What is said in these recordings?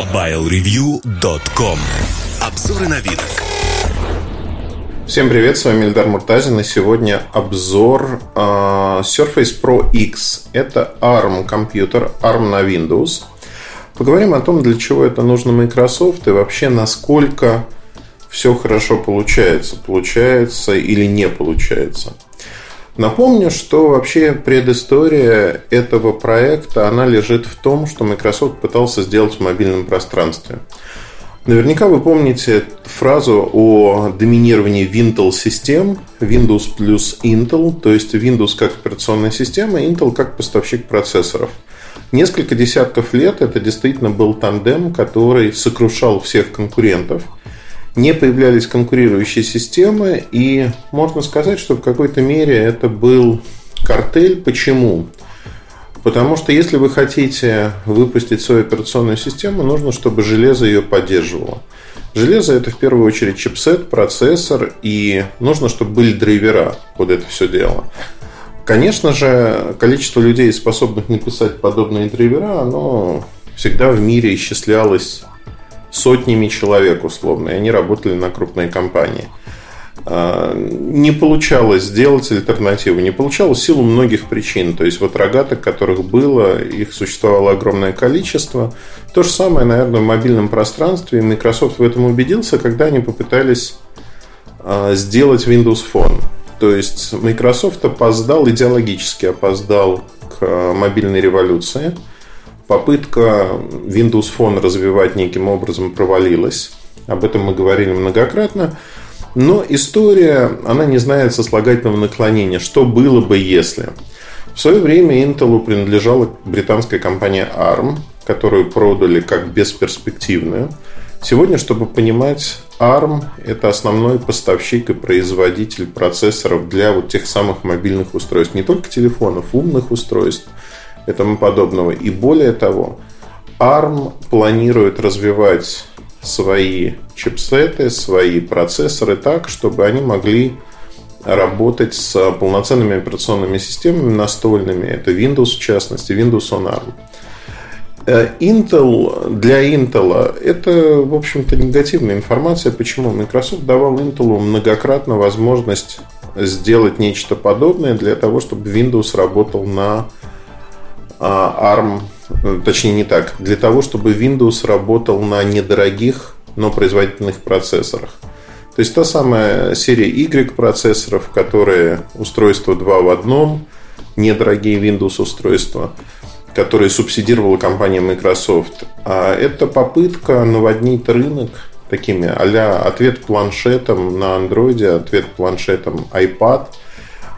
MobileReview.com Обзоры на вид. Всем привет, с вами Эльдар Муртазин, и сегодня обзор э, Surface Pro X. Это ARM компьютер, ARM на Windows. Поговорим о том, для чего это нужно Microsoft и вообще насколько все хорошо получается, получается или не получается. Напомню, что вообще предыстория этого проекта, она лежит в том, что Microsoft пытался сделать в мобильном пространстве. Наверняка вы помните фразу о доминировании Windows систем, Windows плюс Intel, то есть Windows как операционная система, Intel как поставщик процессоров. Несколько десятков лет это действительно был тандем, который сокрушал всех конкурентов – не появлялись конкурирующие системы, и можно сказать, что в какой-то мере это был картель. Почему? Потому что если вы хотите выпустить свою операционную систему, нужно, чтобы железо ее поддерживало. Железо это в первую очередь чипсет, процессор, и нужно, чтобы были драйвера под это все дело. Конечно же, количество людей, способных написать подобные драйвера, оно всегда в мире исчислялось сотнями человек условно, и они работали на крупные компании. А, не получалось сделать альтернативу, не получалось в силу многих причин. То есть вот рогаток, которых было, их существовало огромное количество. То же самое, наверное, в мобильном пространстве. Microsoft в этом убедился, когда они попытались а, сделать Windows Phone. То есть Microsoft опоздал, идеологически опоздал к а, мобильной революции – Попытка Windows Phone развивать неким образом провалилась. Об этом мы говорили многократно. Но история, она не знает сослагательного наклонения. Что было бы, если? В свое время Intel принадлежала британская компания ARM, которую продали как бесперспективную. Сегодня, чтобы понимать, ARM – это основной поставщик и производитель процессоров для вот тех самых мобильных устройств. Не только телефонов, умных устройств – и тому подобного. И более того, ARM планирует развивать свои чипсеты, свои процессоры так, чтобы они могли работать с полноценными операционными системами настольными. Это Windows, в частности, Windows on ARM. Э, Intel, для Intel это, в общем-то, негативная информация. Почему? Microsoft давал Intel многократно возможность сделать нечто подобное для того, чтобы Windows работал на ARM, э, точнее не так, для того, чтобы Windows работал на недорогих, но производительных процессорах. То есть та самая серия Y процессоров, которые устройство 2 в одном, недорогие Windows устройства, которые субсидировала компания Microsoft. А это попытка наводнить рынок такими а ответ планшетом на Android, ответ планшетом iPad –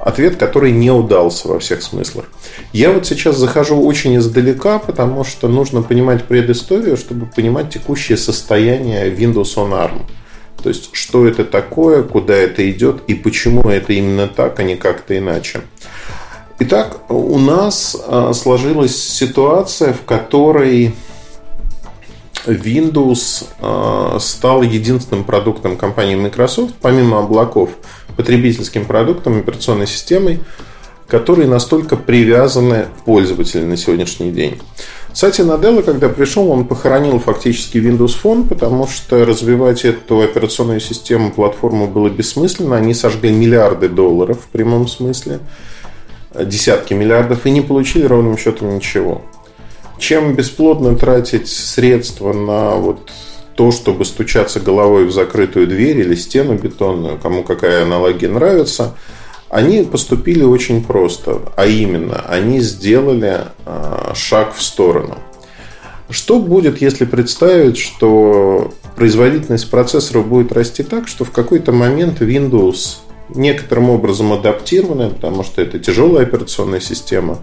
Ответ, который не удался во всех смыслах. Я вот сейчас захожу очень издалека, потому что нужно понимать предысторию, чтобы понимать текущее состояние Windows on ARM. То есть, что это такое, куда это идет и почему это именно так, а не как-то иначе. Итак, у нас а, сложилась ситуация, в которой Windows а, стал единственным продуктом компании Microsoft, помимо облаков, потребительским продуктом, операционной системой, которые настолько привязаны пользователю на сегодняшний день. Сатья Наделла, когда пришел, он похоронил фактически Windows Phone, потому что развивать эту операционную систему, платформу было бессмысленно. Они сожгли миллиарды долларов в прямом смысле, десятки миллиардов, и не получили ровным счетом ничего. Чем бесплодно тратить средства на вот то, чтобы стучаться головой в закрытую дверь или стену бетонную, кому какая аналогия нравится, они поступили очень просто, а именно, они сделали а, шаг в сторону. Что будет, если представить, что производительность процессоров будет расти так, что в какой-то момент Windows некоторым образом адаптированная, потому что это тяжелая операционная система,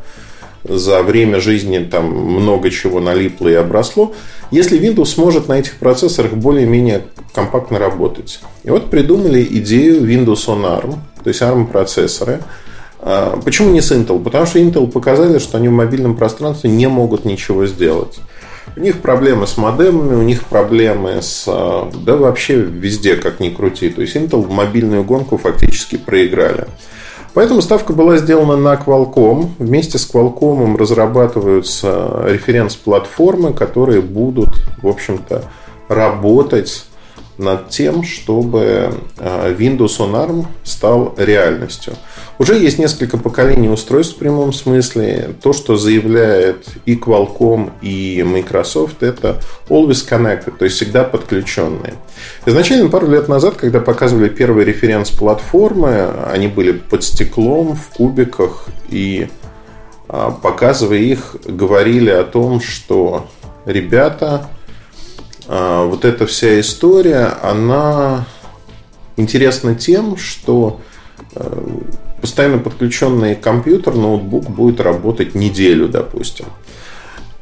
за время жизни там много чего налипло и обросло, если Windows сможет на этих процессорах более-менее компактно работать. И вот придумали идею Windows on ARM, то есть ARM процессоры. А, почему не с Intel? Потому что Intel показали, что они в мобильном пространстве не могут ничего сделать. У них проблемы с модемами, у них проблемы с... А, да вообще везде, как ни крути. То есть Intel в мобильную гонку фактически проиграли. Поэтому ставка была сделана на Qualcomm. Вместе с Qualcomm разрабатываются референс-платформы, которые будут, в общем-то, работать над тем, чтобы э, Windows on ARM стал реальностью. Уже есть несколько поколений устройств в прямом смысле. То, что заявляет и Qualcomm, и Microsoft, это always connected, то есть всегда подключенные. Изначально пару лет назад, когда показывали первые референс-платформы, они были под стеклом, в кубиках, и а, показывая их, говорили о том, что ребята, вот эта вся история, она интересна тем, что э, постоянно подключенный компьютер, ноутбук будет работать неделю, допустим.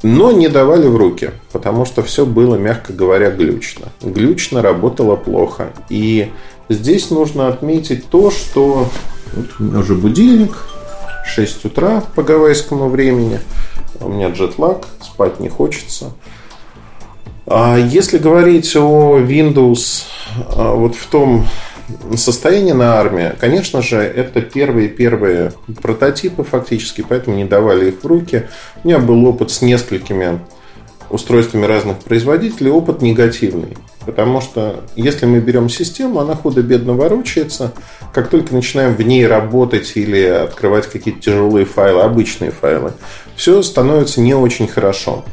Но не давали в руки, потому что все было, мягко говоря, глючно. Глючно работало плохо. И здесь нужно отметить то, что вот у меня уже будильник, 6 утра по гавайскому времени. У меня джетлаг, спать не хочется. А если говорить о Windows а, вот в том состояние на армии, конечно же, это первые-первые прототипы фактически, поэтому не давали их в руки. У меня был опыт с несколькими устройствами разных производителей, опыт негативный. Потому что если мы берем систему, она худо-бедно ворочается. Как только начинаем в ней работать или открывать какие-то тяжелые файлы, обычные файлы, все становится не очень хорошо.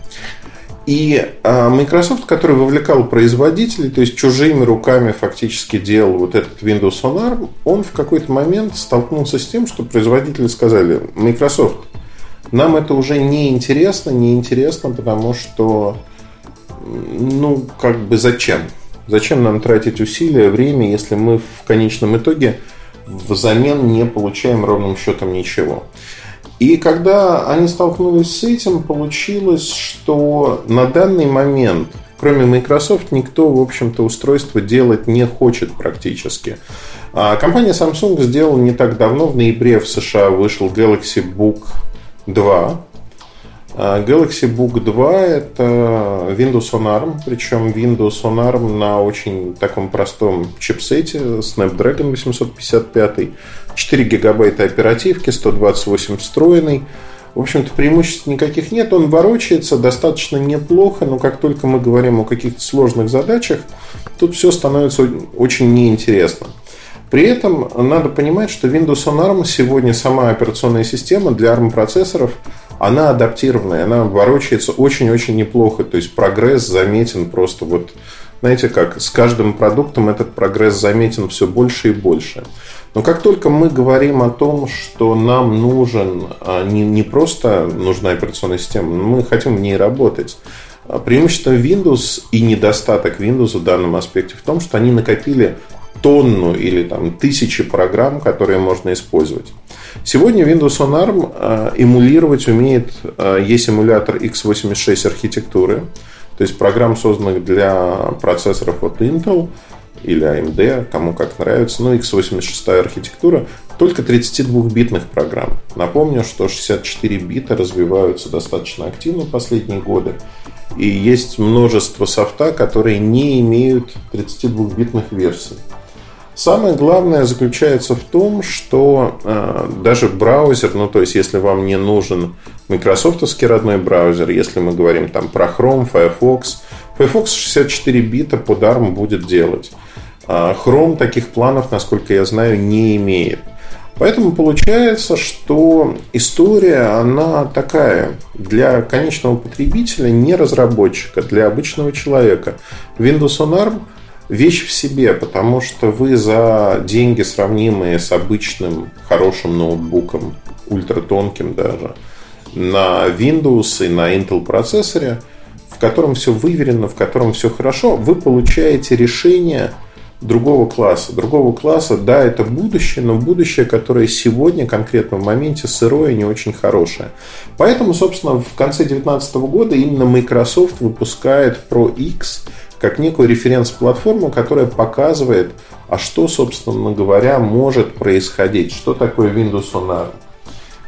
И а, Microsoft, который вовлекал производителей, то есть чужими руками фактически делал вот этот Windows on ARM, он в какой-то момент столкнулся с тем, что производители сказали, Microsoft, нам это уже не интересно, не интересно, потому что, ну, как бы зачем? Зачем нам тратить усилия, время, если мы в конечном итоге взамен не получаем ровным счетом ничего? И когда они столкнулись с этим, получилось, что на данный момент, кроме Microsoft, никто, в общем-то, устройство делать не хочет практически. А компания Samsung сделала не так давно, в ноябре в США вышел Galaxy Book 2, а Galaxy Book 2 это Windows on ARM, причем Windows on ARM на очень таком простом чипсете Snapdragon 855, 4 гигабайта оперативки, 128 встроенный. В общем-то, преимуществ никаких нет. Он ворочается достаточно неплохо, но как только мы говорим о каких-то сложных задачах, тут все становится очень неинтересно. При этом надо понимать, что Windows on ARM сегодня сама операционная система для ARM процессоров – она адаптированная, она ворочается очень-очень неплохо. То есть прогресс заметен просто вот, знаете как, с каждым продуктом этот прогресс заметен все больше и больше. Но как только мы говорим о том, что нам нужен, а не, не просто нужна операционная система, но мы хотим в ней работать, а преимущество Windows и недостаток Windows в данном аспекте в том, что они накопили тонну или там тысячи программ, которые можно использовать. Сегодня Windows on ARM э, эмулировать умеет, э, есть эмулятор x86 архитектуры, то есть программ, созданных для процессоров от Intel или AMD, кому как нравится, но x86 архитектура, только 32-битных программ. Напомню, что 64 бита развиваются достаточно активно последние годы, и есть множество софта, которые не имеют 32-битных версий. Самое главное заключается в том, что э, даже браузер, ну то есть если вам не нужен майкрософтовский родной браузер, если мы говорим там про Chrome, Firefox, Firefox 64 бита под ARM будет делать. А Chrome таких планов, насколько я знаю, не имеет. Поэтому получается, что история, она такая для конечного потребителя, не разработчика, для обычного человека. Windows on ARM – вещь в себе, потому что вы за деньги, сравнимые с обычным хорошим ноутбуком, ультратонким даже, на Windows и на Intel процессоре, в котором все выверено, в котором все хорошо, вы получаете решение другого класса. Другого класса, да, это будущее, но будущее, которое сегодня, конкретно в моменте, сырое, не очень хорошее. Поэтому, собственно, в конце 2019 года именно Microsoft выпускает Pro X – как некую референс-платформу, которая показывает, а что, собственно говоря, может происходить, что такое Windows on ARM.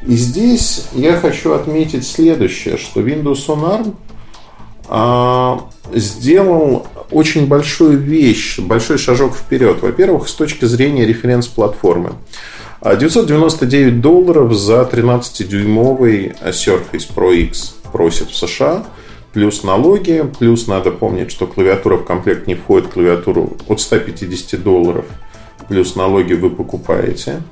И здесь я хочу отметить следующее, что Windows on ARM а, сделал очень большую вещь, большой шажок вперед. Во-первых, с точки зрения референс-платформы. 999 долларов за 13-дюймовый Surface Pro X просят в США. Плюс налоги, плюс надо помнить, что клавиатура в комплект не входит, клавиатуру от 150 долларов, плюс налоги вы покупаете.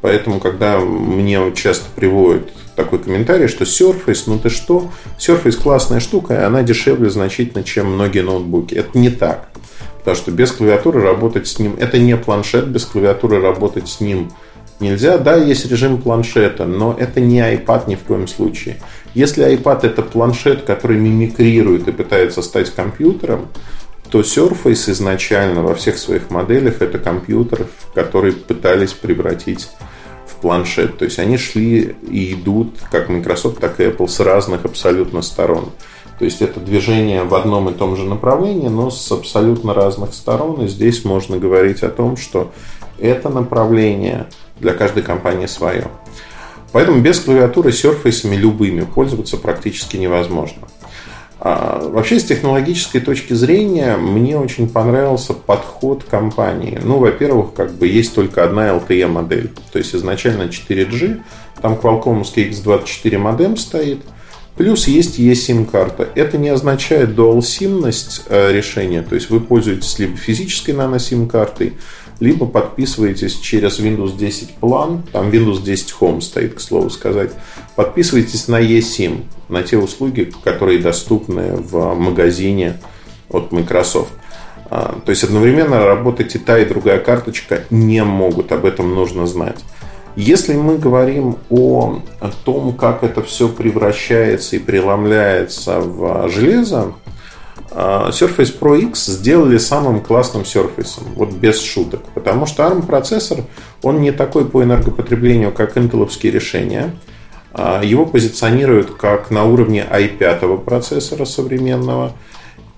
Поэтому, когда мне часто приводят такой комментарий, что Surface, ну ты что, Surface классная штука, и она дешевле значительно, чем многие ноутбуки. Это не так. Потому что без клавиатуры работать с ним, это не планшет, без клавиатуры работать с ним нельзя. Да, есть режим планшета, но это не iPad ни в коем случае. Если iPad это планшет, который мимикрирует и пытается стать компьютером, то Surface изначально во всех своих моделях это компьютер, который пытались превратить в планшет. То есть они шли и идут, как Microsoft, так и Apple, с разных абсолютно сторон. То есть это движение в одном и том же направлении, но с абсолютно разных сторон. И здесь можно говорить о том, что это направление для каждой компании свое. Поэтому без клавиатуры серфейсами любыми пользоваться практически невозможно. А, вообще, с технологической точки зрения, мне очень понравился подход компании. Ну, во-первых, как бы есть только одна LTE модель. То есть изначально 4G, там Qualcomm X24 модем стоит, плюс есть eSIM-карта. Это не означает dual-симность э, решения, то есть вы пользуетесь либо физической нано-сим-картой, либо подписываетесь через Windows 10 план, там Windows 10 Home стоит, к слову сказать, подписывайтесь на eSIM, на те услуги, которые доступны в магазине от Microsoft. А, то есть одновременно работать и та, и другая карточка не могут, об этом нужно знать. Если мы говорим о, о том, как это все превращается и преломляется в железо, Surface Pro X сделали самым классным Surface, вот без шуток. Потому что ARM процессор, он не такой по энергопотреблению, как интеловские решения. А, его позиционируют как на уровне i5 процессора современного.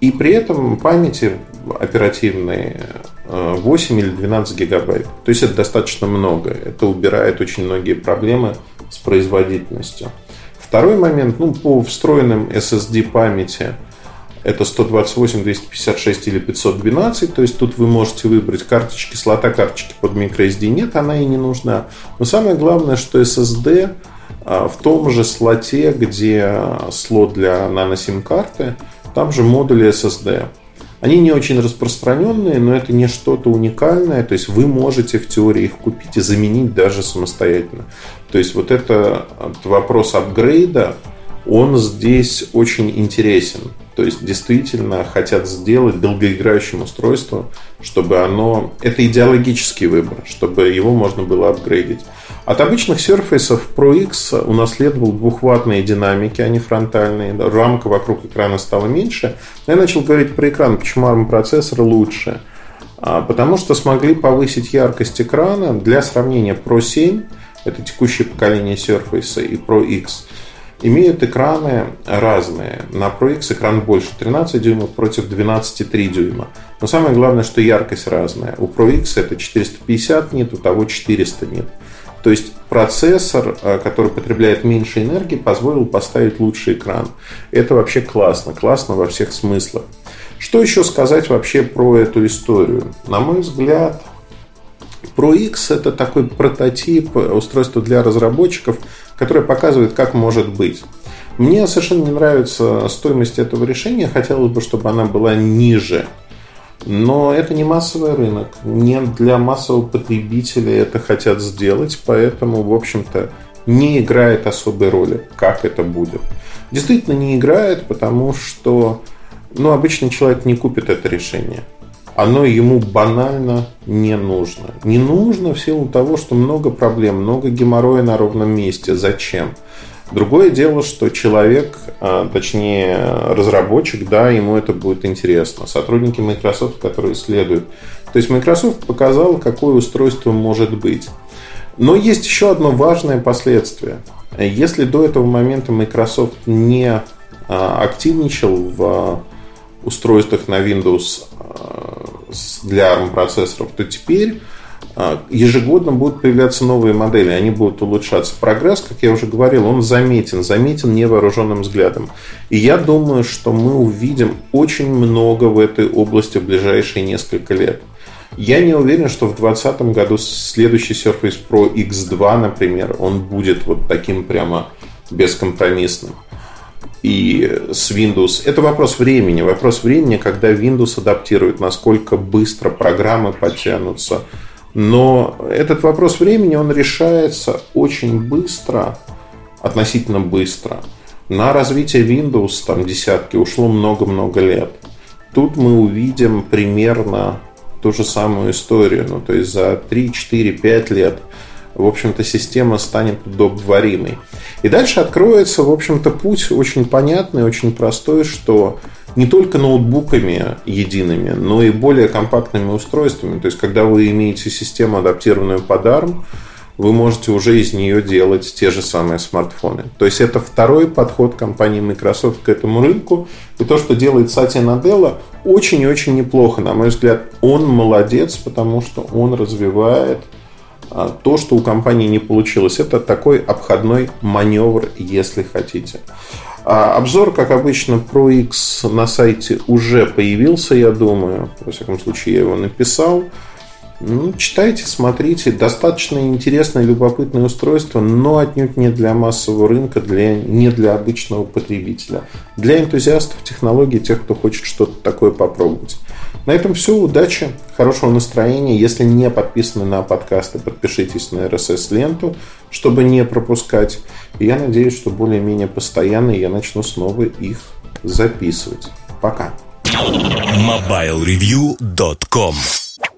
И при этом памяти оперативной 8 или 12 гигабайт. То есть это достаточно много. Это убирает очень многие проблемы с производительностью. Второй момент, ну, по встроенным SSD памяти – это 128, 256 или 512. То есть тут вы можете выбрать карточки. Слота карточки под microSD нет, она и не нужна. Но самое главное, что SSD а, в том же слоте, где слот для нано-сим-карты, там же модули SSD. Они не очень распространенные, но это не что-то уникальное. То есть вы можете в теории их купить и заменить даже самостоятельно. То есть вот это вопрос апгрейда, он здесь очень интересен. То есть действительно хотят сделать долгоиграющим устройство, чтобы оно... Это идеологический выбор, чтобы его можно было апгрейдить. От обычных Surface Pro X унаследовал двухватные динамики, а не фронтальные. Рамка вокруг экрана стала меньше. Я начал говорить про экран, почему ARM процессор лучше. А, потому что смогли повысить яркость экрана. Для сравнения Pro 7, это текущее поколение Surface, и Pro X – имеют экраны разные. На Pro X экран больше 13 дюймов против 12,3 дюйма. Но самое главное, что яркость разная. У Pro X это 450 нит, у того 400 нит. То есть процессор, э, который потребляет меньше энергии, позволил поставить лучший экран. Это вообще классно, классно во всех смыслах. Что еще сказать вообще про эту историю? На мой взгляд, Pro X это такой прототип устройства для разработчиков, которое показывает, как может быть. Мне совершенно не нравится стоимость этого решения. Хотелось бы, чтобы она была ниже. Но это не массовый рынок. Не для массового потребителя это хотят сделать. Поэтому, в общем-то, не играет особой роли, как это будет. Действительно не играет, потому что ну, обычный человек не купит это решение оно ему банально не нужно. Не нужно в силу того, что много проблем, много геморроя на ровном месте. Зачем? Другое дело, что человек, а, точнее разработчик, да, ему это будет интересно. Сотрудники Microsoft, которые исследуют. То есть Microsoft показал, какое устройство может быть. Но есть еще одно важное последствие. Если до этого момента Microsoft не а, активничал в устройствах на Windows для ARM процессоров, то теперь э, ежегодно будут появляться новые модели, они будут улучшаться. Прогресс, как я уже говорил, он заметен, заметен невооруженным взглядом. И я думаю, что мы увидим очень много в этой области в ближайшие несколько лет. Я не уверен, что в 2020 году следующий Surface Pro X2, например, он будет вот таким прямо бескомпромиссным. И с Windows. Это вопрос времени. Вопрос времени, когда Windows адаптирует, насколько быстро программы потянутся. Но этот вопрос времени, он решается очень быстро, относительно быстро. На развитие Windows там десятки ушло много-много лет. Тут мы увидим примерно ту же самую историю. Ну, то есть за 3, 4, 5 лет, в общем-то, система станет удобоваримой. И дальше откроется, в общем-то, путь очень понятный, очень простой, что не только ноутбуками едиными, но и более компактными устройствами. То есть, когда вы имеете систему, адаптированную под ARM, вы можете уже из нее делать те же самые смартфоны. То есть это второй подход компании Microsoft к этому рынку. И то, что делает Сатья Наделла, очень и очень неплохо. На мой взгляд, он молодец, потому что он развивает то, что у компании не получилось. Это такой обходной маневр, если хотите. А обзор, как обычно, про X на сайте уже появился, я думаю. Во всяком случае, я его написал. Ну, читайте, смотрите. Достаточно интересное, любопытное устройство, но отнюдь не для массового рынка, для, не для обычного потребителя. Для энтузиастов технологий, тех, кто хочет что-то такое попробовать. На этом все. Удачи, хорошего настроения. Если не подписаны на подкасты, подпишитесь на RSS-ленту, чтобы не пропускать. И я надеюсь, что более-менее постоянно я начну снова их записывать. Пока. MobileReview.com